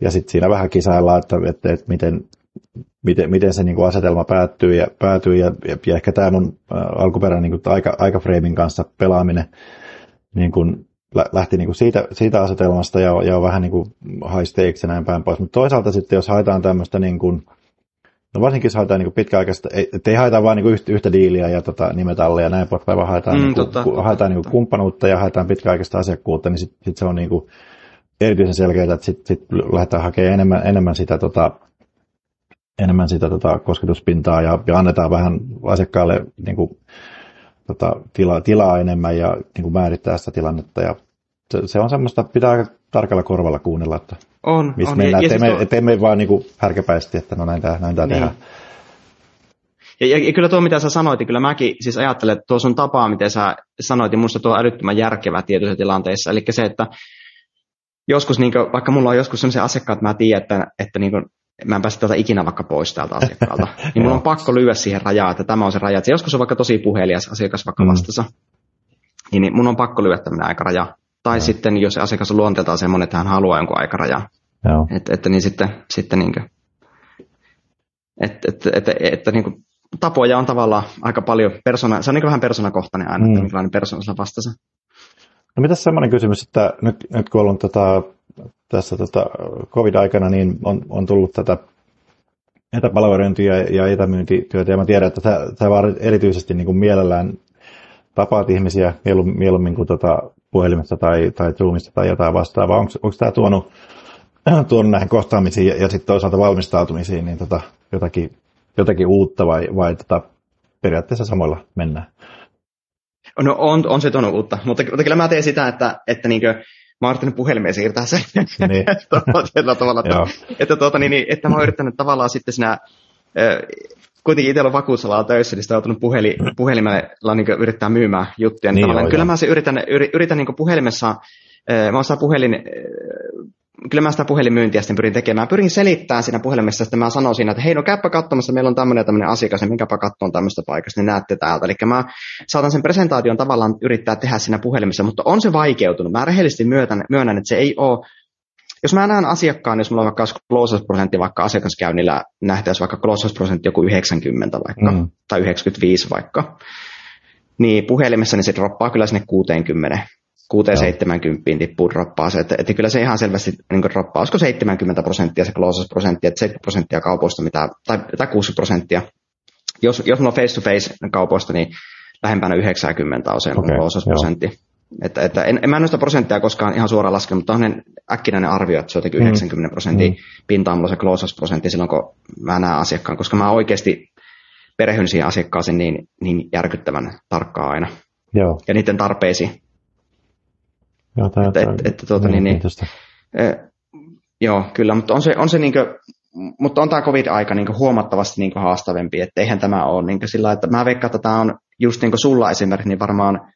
ja sitten siinä vähän kisaillaan, että, että, että miten, miten, miten se niin kuin asetelma päättyy ja, päätyy ja, ja, ja ehkä tämä mun alkuperäinen niin kuin aika, aikafreimin kanssa pelaaminen niin kuin lähti niin kuin siitä, siitä asetelmasta ja, ja on vähän niin kuin high stakes ja näin päin pois. Mutta toisaalta sitten, jos haetaan tämmöistä niin kuin, No varsinkin jos haetaan niin pitkäaikaista, ei, ei haeta vain niin yhtä, yhtä diiliä ja tota, nimetalleja ja näin poispäin, vaan haetaan, mm, niin kuin, totta, haetaan totta. Niin kumppanuutta ja haetaan pitkäaikaista asiakkuutta, niin sitten sit se on niin kuin erityisen selkeää, että sitten sit lähdetään hakemaan enemmän, enemmän sitä, tota, enemmän sitä tota, kosketuspintaa ja, ja annetaan vähän asiakkaalle niin kuin, tota, tila, tilaa enemmän ja niin kuin määrittää sitä tilannetta. Ja se, se on semmoista, pitää aika tarkalla korvalla kuunnella, että on, missä on. mennään. Ettei, me, ettei me vaan niin härkäpäisesti, että no näin tämä, näin tämä niin. tehdään. Ja, ja, ja, kyllä tuo, mitä sä sanoit, kyllä mäkin siis ajattelen, että tuo sun tapaa, miten sä sanoit, ja minusta tuo on älyttömän järkevä tietyissä tilanteissa. Eli se, että joskus, niin kuin, vaikka mulla on joskus sellaisia asiakkaat, että mä tiedän, että, että niin kuin, mä en pääse täältä ikinä vaikka pois täältä asiakkaalta, (laughs) niin mulla on pakko lyödä siihen rajaan, että tämä on se raja. Että joskus on vaikka tosi puhelias asiakas vaikka mm. vastassa, niin, niin mun on pakko lyödä tämmöinen aikaraja. Tai no. sitten, jos asiakas on luonteeltaan semmoinen, että hän haluaa jonkun aikarajan. No. Että, että niin sitten, sitten niin kuin, että, että, että, että niin kuin, tapoja on tavallaan aika paljon, persona, se on niin vähän persoonakohtainen aina, mm. että minkälainen persona sillä vastasi. No mitäs semmoinen kysymys, että nyt, nyt kun on tota, tässä tota covid-aikana, niin on, on tullut tätä etäpalveluintia ja etämyyntityötä, ja mä tiedän, että tämä vaan erityisesti niin kuin mielellään tapaat ihmisiä mieluummin, mieluummin kuin tota puhelimesta tai, tai Zoomista tai jotain vastaavaa. Onko, onko tämä tuonut, (clears throat) tuonut näihin kohtaamisiin ja, ja sitten toisaalta valmistautumisiin niin tota, jotakin, jotakin uutta vai, vai tota, periaatteessa samoilla mennään? No on, on se tuonut uutta, mutta, mutta kyllä mä teen sitä, että, että niinkö, mä oon yrittänyt puhelimeen siirtää sen niin. (laughs) tavalla, että, että, tuota, niin, niin, että mä oon yrittänyt tavallaan sitten siinä, kuitenkin itsellä on vakuusalaa töissä, niin sitä on joutunut puheli, puhelimella niin yrittää myymään juttuja. Niin, niin kyllä mä se yritän, yritän niin puhelimessa, mä osaan puhelin kyllä mä sitä puhelinmyyntiä sitten pyrin tekemään. Pyrin selittämään siinä puhelimessa, että mä sanon siinä, että hei no käypä katsomassa, meillä on tämmöinen tämmöinen asiakas, ja minkäpä katsomaan tämmöistä paikasta, niin näette täältä. Eli mä saatan sen presentaation tavallaan yrittää tehdä siinä puhelimessa, mutta on se vaikeutunut. Mä rehellisesti myönnän, myönnän että se ei ole jos mä näen asiakkaan, jos mulla on vaikka close-prosentti vaikka asiakaskäynnillä nähtäisi vaikka close-prosentti joku 90 vaikka, mm. tai 95 vaikka, niin puhelimessa niin se droppaa kyllä sinne 60 6-70 tippuu droppaa se, että, että kyllä se ihan selvästi niin droppaa, olisiko 70 prosenttia se closest prosentti, että 70 prosenttia kaupoista, mitä, tai, tai 60 prosenttia. Jos, jos mulla on face-to-face kaupoista, niin lähempänä 90 on se okay, closest prosentti. Että, että en, en mä noista prosenttia koskaan ihan suoraan laskenut, mutta on äkkinäinen arvio, että se on jotenkin mm. 90 prosenttia mm. pintaa mulla se closest prosentti silloin, kun mä näen asiakkaan, koska mä oikeasti perehyn siihen asiakkaaseen niin, niin järkyttävän tarkkaan aina. Joo. Ja niiden tarpeisiin. Joo, tämä että, että, että, tuota, niin, niin, eh, joo, kyllä, mutta on se, on se niin kuin, mutta on tämä covid-aika niin huomattavasti niin haastavempi, että eihän tämä ole niin sillä että mä veikkaan, että tämä on just niin sulla esimerkiksi niin varmaan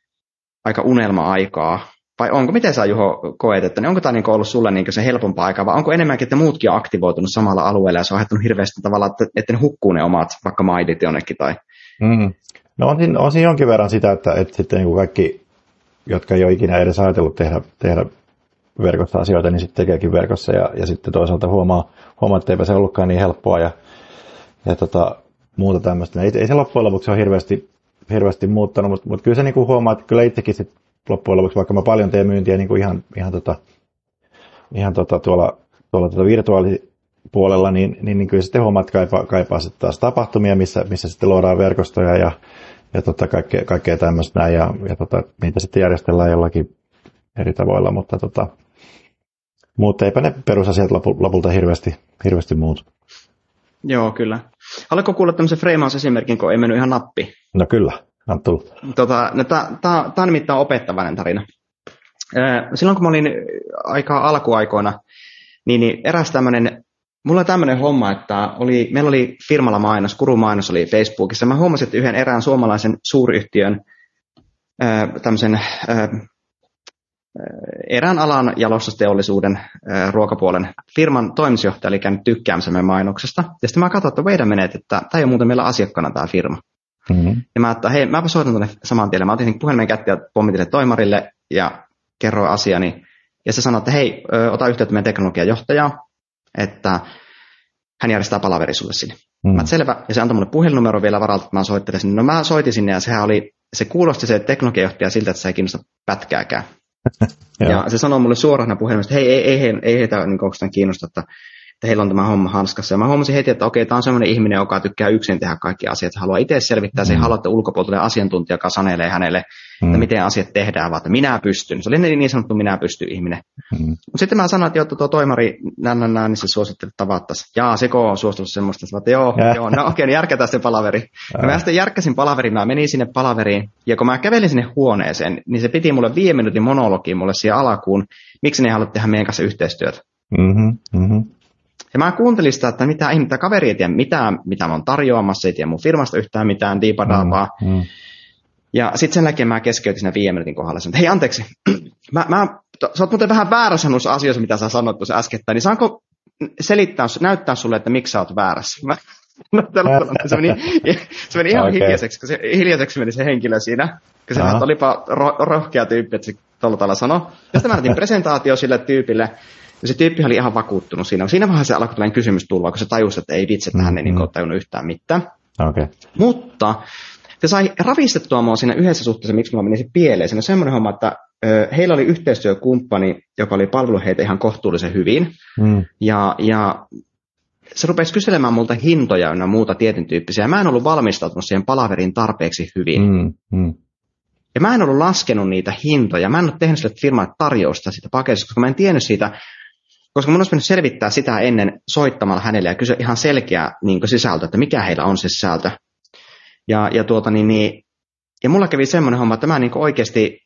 aika unelma-aikaa, vai onko, miten sä Juho koet, että niin onko tämä niin ollut sulle niin se helpompaa aikaa, vai onko enemmänkin, että muutkin on aktivoitunut samalla alueella ja se on aiheuttanut hirveästi tavalla, että, että ne hukkuu ne omat vaikka maidit jonnekin tai... Mm. No on siinä, on siinä jonkin verran sitä, että, että sitten niin kuin kaikki jotka ei ole ikinä edes ajatellut tehdä, tehdä verkossa asioita, niin sitten tekeekin verkossa ja, ja sitten toisaalta huomaa, huomaa, että eipä se ollutkaan niin helppoa ja, ja tota, muuta tämmöistä. Ei, ei se loppujen lopuksi ole hirveästi, hirveästi muuttanut, mutta, mutta kyllä se niin kuin huomaa, että kyllä itsekin sit loppujen lopuksi, vaikka mä paljon teen myyntiä niin kuin ihan, ihan, tota, ihan tota, tuolla, tuolla tota virtuaali, puolella, niin, niin, niin kyllä sitten huomaat kaipaa, kaipaa sitten taas tapahtumia, missä, missä sitten luodaan verkostoja ja, ja tota, kaikkea, kaikkea tämmöistä näin, ja, ja tota, niitä sitten järjestellään jollakin eri tavoilla, mutta tota, mutta eipä ne perusasiat lopulta hirveästi, hirveästi muut. Joo, kyllä. Haluatko kuulla tämmöisen freimausesimerkin, kun ei mennyt ihan nappi? No kyllä, Anttu. Tota, no, Tämä on nimittäin opettavainen tarina. Silloin kun mä olin aika alkuaikoina, niin, niin eräs tämmöinen, mulla oli tämmöinen homma, että oli, meillä oli firmalla mainos, Kuru mainos oli Facebookissa. Mä huomasin, että yhden erään suomalaisen suuryhtiön tämmöisen erään alan jalostusteollisuuden ruokapuolen firman toimitusjohtaja oli käynyt tykkäämässä meidän mainoksesta. Ja sitten mä katsoin, että meidän menet, että tämä ei ole muuten meillä asiakkaana tämä firma. Mm-hmm. Ja mä että hei, mäpä soitan tuonne saman tielle. Mä otin puhelimen kättä ja pommitille toimarille ja kerroin asiani. Ja se sanoi, että hei, ota yhteyttä meidän teknologiajohtajaa, että hän järjestää palaveri sulle sinne. Mm. Mä selvä, ja se antoi mulle puhelinnumero vielä varalta, että mä soittelen sinne. No mä soitin sinne ja sehän oli, se kuulosti se teknologiajohtaja siltä, että se ei kiinnosta pätkääkään (laughs) ja se sanoi mulle suoraan puhelimesta, että hei, ei, ei, ei, ei heitä niin oikeastaan kiinnosta, että, että heillä on tämä homma hanskassa. Ja mä huomasin heti, että okei, tämä on sellainen ihminen, joka tykkää yksin tehdä kaikki asiat. Haluaa itse selvittää, mm. se ei halua, että ulkopuolelta asiantuntija, joka sanelee hänelle, mm. että miten asiat tehdään, vaan että minä pystyn. Se oli niin sanottu minä pystyn ihminen. Mm. Mutta sitten mä sanoin, että joo, tuo toimari, nän, nän, nän, niin se suositteli, että tavattaisiin. Jaa, se on suostunut semmoista, että joo, joo, no okei, niin järkätään se palaveri. Ja mä sitten järkkäsin palaverin, mä menin sinne palaveriin, ja kun mä kävelin sinne huoneeseen, niin se piti mulle viime minuutin monologi mulle siihen alakuun, miksi ne ei halua tehdä meidän kanssa yhteistyötä. Mm-hmm, mm-hmm. Ja mä kuuntelin sitä, että mitä, mitä kaveri ei tiedä mitään, mitä mä oon tarjoamassa, ei tiedä mun firmasta yhtään mitään, diipadaapaa. Mm, mm. Ja sitten sen jälkeen mä keskeytin siinä viime minuutin kohdalla, että hei anteeksi, (clears throat) mä, mä, sä oot muuten vähän väärässä noissa asioissa, mitä sä sanoit tuossa äskettäin, niin saanko selittää, näyttää sulle, että miksi sä oot väärässä? Mä, (laughs) no, (laughs) se, meni, se meni ihan okay. hiljaiseksi, kun se, hiljaiseksi meni se henkilö siinä, kun se olipa ro, rohkea tyyppi, että se tuolla tavalla sanoi. Ja sitten mä näytin (laughs) presentaatio sille tyypille, ja se tyyppi oli ihan vakuuttunut siinä. Siinä vaiheessa se alkoi tällainen kysymys tulla, kun se tajusi, että ei vitsi, että hän ei mm-hmm. niin tajunnut yhtään mitään. Okay. Mutta se sai ravistettua mua siinä yhdessä suhteessa, miksi mulla meni se pieleen. Se on semmoinen homma, että heillä oli yhteistyökumppani, joka oli palvellut heitä ihan kohtuullisen hyvin. Mm. Ja, ja se rupesi kyselemään multa hintoja ja muuta tietyn tyyppisiä. Mä en ollut valmistautunut siihen palaveriin tarpeeksi hyvin. Mm, mm. Ja mä en ollut laskenut niitä hintoja. Mä en ole tehnyt sille firmalle tarjousta siitä paketista, koska mä en tiennyt siitä koska mun olisi mennyt selvittää sitä ennen soittamalla hänelle ja kysyä ihan selkeä niin sisältö, että mikä heillä on se sisältö. Ja, ja, tuota, niin, niin, ja mulla kävi semmoinen homma, että mä niin oikeasti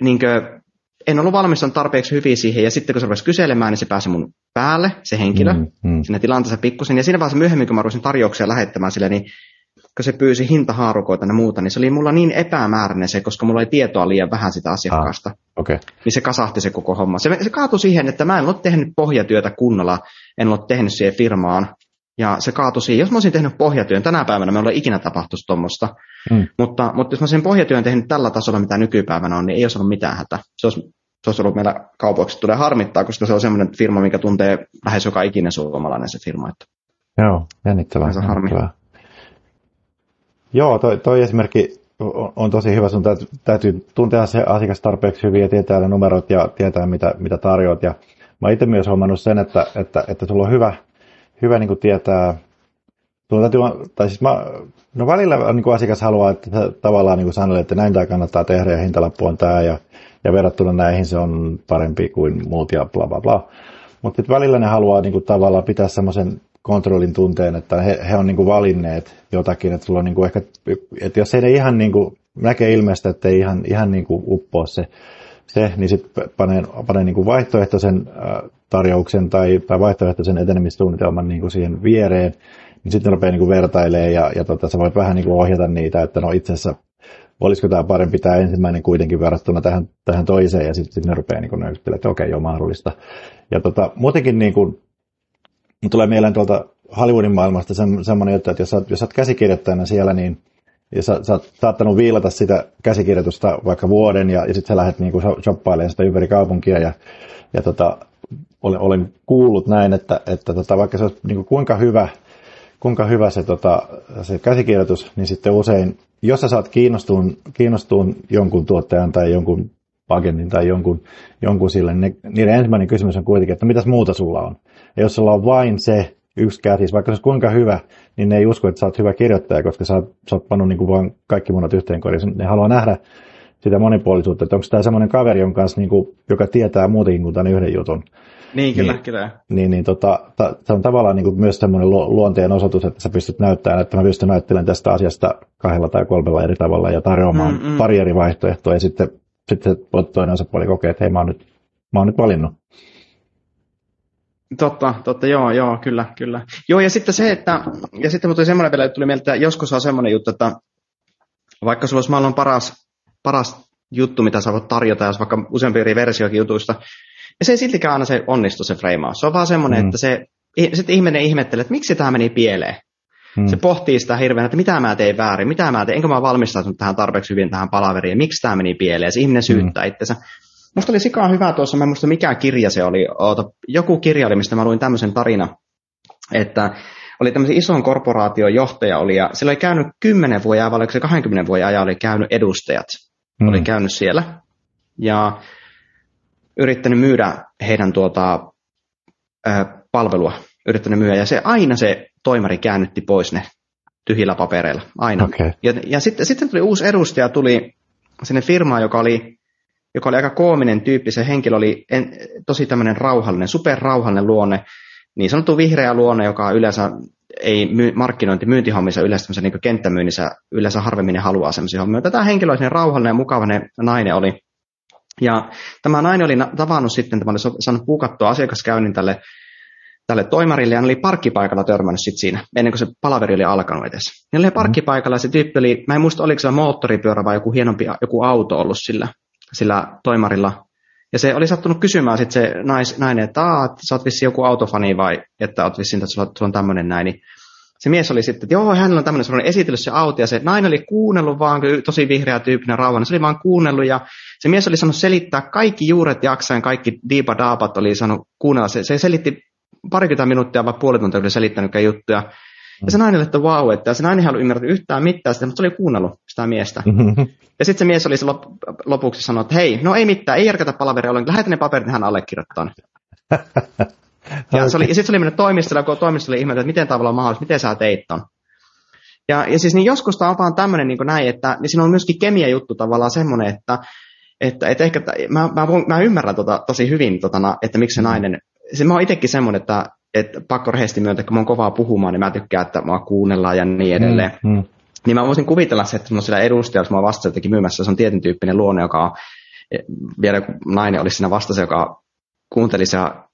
niin kuin, en ollut valmistunut tarpeeksi hyvin siihen, ja sitten kun se rupesi kyselemään, niin se pääsi mun päälle, se henkilö, mm, mm. sinne tilanteessa pikkusen. Ja siinä vaiheessa myöhemmin, kun mä rupesin tarjouksia lähettämään sille, niin kun se pyysi hintahaarukoita ja muuta, niin se oli mulla niin epämääräinen se, koska mulla ei tietoa liian vähän sitä asiakkaasta. Ah, okay. Niin se kasahti se koko homma. Se, se kaatui siihen, että mä en ole tehnyt pohjatyötä kunnolla, en ole tehnyt siihen firmaan. Ja se kaatui siihen. Jos mä olisin tehnyt pohjatyön tänä päivänä, me ei ole ikinä tapahtuisi tuommoista. Mm. Mutta, mutta jos mä sen pohjatyön tehnyt tällä tasolla, mitä nykypäivänä on, niin ei olisi ollut mitään hätä. Se olisi, se olisi ollut meillä kaupoiksi tulee harmittaa, koska se on semmoinen firma, mikä tuntee lähes joka ikinen suomalainen se firma. Että Joo, jännittävää. Se harmi. Joo, toi, toi esimerkki on, on tosi hyvä. Sun täytyy, täytyy tuntea se asiakas tarpeeksi hyvin ja tietää ne numerot ja tietää, mitä, mitä tarjoat. Ja mä itse myös huomannut sen, että, että, että sulla on hyvä, hyvä niin kuin tietää, Tuo täytyy, tai siis mä, no välillä niin kuin asiakas haluaa, että tavallaan niin sanelee, että näin tämä kannattaa tehdä ja hintalappu on tämä ja, ja verrattuna näihin se on parempi kuin muut ja bla bla bla. Mutta välillä ne haluaa niin kuin, tavallaan pitää semmoisen kontrollin tunteen, että he, he on niin kuin valinneet jotakin, että sulla on niin kuin ehkä, että jos ei ihan niin kuin näkee ilmeistä, että ei ihan, ihan niin kuin uppoa se, se niin sitten panee, panee niin kuin vaihtoehtoisen tarjouksen tai, tai vaihtoehtoisen etenemissuunnitelman niin kuin siihen viereen, niin sitten rupeaa niin kuin vertailemaan ja, ja tota, sä voit vähän niin kuin ohjata niitä, että no itse asiassa olisiko tämä parempi tämä ensimmäinen kuitenkin verrattuna tähän, tähän toiseen ja sitten sit ne rupeaa niin kuin että okei, okay, joo mahdollista. Ja tota, muutenkin niin kuin, tulee mieleen tuolta Hollywoodin maailmasta semmoinen juttu, että jos sä, jos oot käsikirjoittajana siellä, niin ja sä, sä oot saattanut viilata sitä käsikirjoitusta vaikka vuoden ja, ja sitten sä lähdet niinku shoppailemaan sitä ympäri kaupunkia ja, ja tota, olen, olen, kuullut näin, että, että tota, vaikka se olisi niinku kuinka hyvä, kuinka hyvä se, tota, se käsikirjoitus, niin sitten usein, jos sä saat kiinnostuun, kiinnostuun jonkun tuottajan tai jonkun agentin tai jonkun, jonkun sille, niin ne, niiden ensimmäinen kysymys on kuitenkin, että mitäs muuta sulla on. Ja jos sulla on vain se yksi käsis, vaikka se olisi kuinka hyvä, niin ne ei usko, että sä oot hyvä kirjoittaja, koska sä oot, sä oot pannut niin kuin vaan kaikki munat yhteen koriin. Ne haluaa nähdä sitä monipuolisuutta, että onko tämä semmoinen kaveri, jonka kanssa, niin kuin, joka tietää muutenkin kuin tämän yhden jutun. Niin, kyllä, niin, kyllä. Niin, niin tota, ta, se on tavallaan niin kuin myös semmoinen luonteen osoitus, että sä pystyt näyttämään, että mä pystyn näyttelemään tästä asiasta kahdella tai kolmella eri tavalla ja tarjoamaan mm, mm. pari eri vaihtoehtoa ja sitten, sitten toinen osapuoli kokee, että hei mä oon nyt, mä oon nyt valinnut. Totta, totta, joo, joo, kyllä, kyllä. Joo, ja sitten se, että, ja sitten tuli semmoinen vielä, että tuli mieltä, että joskus on semmoinen juttu, että vaikka sulla olisi maailman paras, paras juttu, mitä sä voit tarjota, jos vaikka useampi eri versiokin jutuista, ja se ei siltikään aina se onnistu se freimaus. Se on vaan semmoinen, mm. että se, sitten ihminen ihmettelee, että miksi tämä meni pieleen. Mm. Se pohtii sitä hirveän, että mitä mä tein väärin, mitä mä tein, enkö mä valmistautunut tähän tarpeeksi hyvin tähän palaveriin, miksi tämä meni pieleen. Ja se ihminen syyttää mm. itsensä. Musta oli sikaa hyvä tuossa, mä en muista mikä kirja se oli, Oota, joku kirja oli, mistä mä luin tämmöisen tarina, että oli tämmöisen ison korporaation johtaja oli, ja sillä oli käynyt 10 vuoden ajan, vai oliko se 20 vuoden ajan, oli käynyt edustajat, mm. oli käynyt siellä, ja yrittänyt myydä heidän tuota, ö, palvelua, yrittänyt myydä, ja se aina se toimari käännytti pois ne tyhjillä papereilla, aina. Okay. Ja, ja sitten, sitten tuli uusi edustaja, tuli sinne firmaan, joka oli joka oli aika koominen tyyppi. Se henkilö oli en, tosi tämmöinen rauhallinen, superrauhallinen luonne, niin sanottu vihreä luonne, joka yleensä ei my, markkinointi myyntihommissa yleensä niin kenttämyynnissä yleensä harvemmin ne haluaa sellaisia hommia. Tätä henkilö oli rauhallinen ja mukavainen nainen oli. Ja tämä nainen oli tavannut sitten, tämä oli saanut puukattua asiakaskäynnin tälle, tälle toimarille, ja hän oli parkkipaikalla törmännyt sitten siinä, ennen kuin se palaveri oli alkanut edes. Ja oli parkkipaikalla, ja se tyyppi oli, mä en muista, oliko se moottoripyörä vai joku hienompi joku auto ollut sillä sillä toimarilla. Ja se oli sattunut kysymään sitten se nais, nainen, että Aa, sä oot vissi joku autofani vai että oot vissiin, että sulla, sulla on tämmöinen näin. Niin se mies oli sitten, että joo, hänellä on tämmöinen, se esitellyt se auto, ja se nainen oli kuunnellut vaan, tosi vihreä tyyppinen rauhallinen, se oli vaan kuunnellut, ja se mies oli saanut selittää kaikki juuret jaksain, kaikki diipadaapat oli saanut kuunnella, se, se selitti parikymmentä minuuttia vai puoli tuntia, oli selittänyt juttuja, ja se nainen että vau, että se nainen ei ollut ymmärtänyt yhtään mitään sitä, mutta se oli kuunnellut sitä miestä. Mm-hmm. Ja sitten se mies oli se lop- lopuksi sanonut, että hei, no ei mitään, ei järkätä palaveria ollenkaan, lähetä ne paperit, hän allekirjoittaa. (laughs) ja se oli, sitten se oli mennyt toimistolle, kun toimistolle ihmetellyt, että miten tavallaan mahdollista, miten sä teit ton. Ja, ja siis niin joskus tämä on vaan tämmöinen niin näin, että niin siinä on myöskin kemia juttu tavallaan semmoinen, että, että, että ehkä, mä, mä, mä ymmärrän tota, tosi hyvin, tota, että miksi se mm-hmm. nainen, se, mä oon itsekin semmoinen, että että pakko rehellisesti myöntää, kun mä oon kovaa puhumaan, niin mä tykkään, että mua kuunnellaan ja niin edelleen. Mm, mm. Niin mä voisin kuvitella se, että sillä edustajalla, jos mä vasta jotenkin myymässä, se on tietyn tyyppinen luonne, joka on, vielä kun nainen olisi siinä vastassa, joka kuuntelisi ja,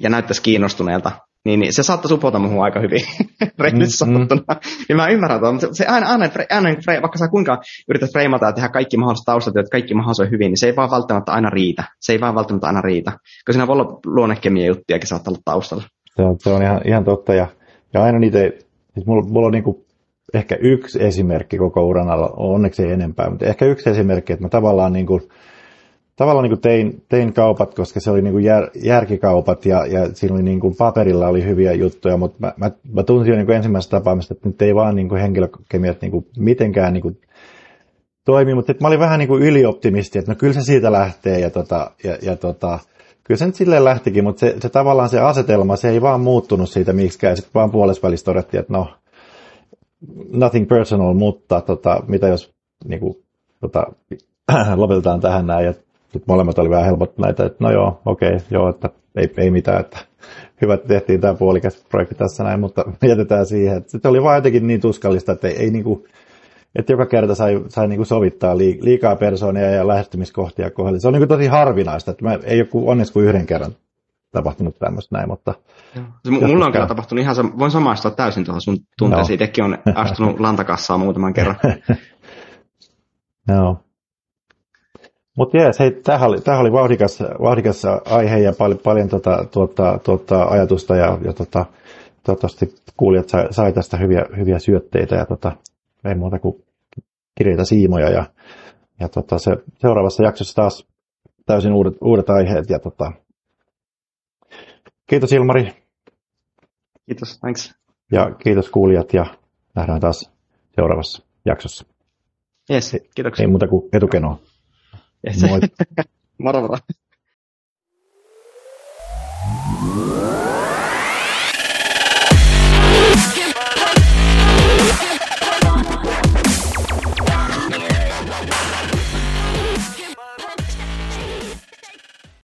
ja näyttäisi kiinnostuneelta, niin, niin se saattaisi upota muuhun aika hyvin, (laughs) rehellisesti mm, sanottuna. Mm. Niin mä ymmärrän tuon, mutta se aina, aina, aina, vaikka sä kuinka yrität freimata ja tehdä kaikki mahdolliset taustat, että kaikki mahdolliset hyvin, niin se ei vaan välttämättä aina riitä. Se ei vaan välttämättä aina riitä. Koska siinä voi olla luonnekemia juttujakin saattaa olla taustalla. Se on, se on ihan, ihan totta. Ja, ja aina niitä, siis mulla, mulla on niin kuin ehkä yksi esimerkki koko uran alla, onneksi ei enempää, mutta ehkä yksi esimerkki, että mä tavallaan niin kuin, tavallaan niin kuin tein, tein kaupat, koska se oli niin kuin jär, järkikaupat ja, ja siinä oli niin kuin paperilla oli hyviä juttuja, mutta mä, mä, mä tunsin jo niin ensimmäisestä tapaamista, että nyt ei vaan niin henkilökemiat niin mitenkään niin toimi, mutta mä olin vähän niin ylioptimisti, että no kyllä se siitä lähtee ja, tota, ja, ja tota, kyllä se nyt silleen lähtikin, mutta se, se tavallaan se asetelma, se ei vaan muuttunut siitä miksikään, sitten vaan puolessa todettiin, että no, nothing personal, mutta tota, mitä jos niin kuin, tota, (clears throat) lopetetaan tähän näin, ja sitten molemmat oli vähän helpottuneita, että no joo, okei, okay, joo, että ei, ei mitään, että (laughs) hyvä, että tehtiin tämä puolikas projekti tässä näin, mutta (laughs) jätetään siihen. Sitten oli vaan jotenkin niin tuskallista, että ei, ei niin kuin, että joka kerta sai, sai niin kuin sovittaa liikaa persoonia ja lähestymiskohtia kohdalla. Se on niin kuin tosi harvinaista, että mä, ei ole onneksi kuin yhden kerran tapahtunut tämmöistä näin, mutta... Se, mulla on kyllä tapahtunut ihan, voin samaistua täysin tuohon sun tunteeseen, no. itsekin on astunut (laughs) lantakassaa muutaman kerran. Joo. Mutta jees, hei, tämähän oli, tämähän oli vauhdikas, vauhdikas aihe ja paljon, paljon tota, tuota, tuota, ajatusta ja, ja tota, toivottavasti kuulijat sai, sai tästä hyviä, hyviä syötteitä ja tota, ei muuta kuin kirjeitä siimoja ja, ja tota, se, seuraavassa jaksossa taas täysin uudet, uudet aiheet ja tota, kiitos Ilmari. Kiitos, thanks. Ja kiitos kuulijat ja nähdään taas seuraavassa jaksossa. Yes, kiitoksia. Ei muuta kuin etukenoa. (laughs) مرة مرة.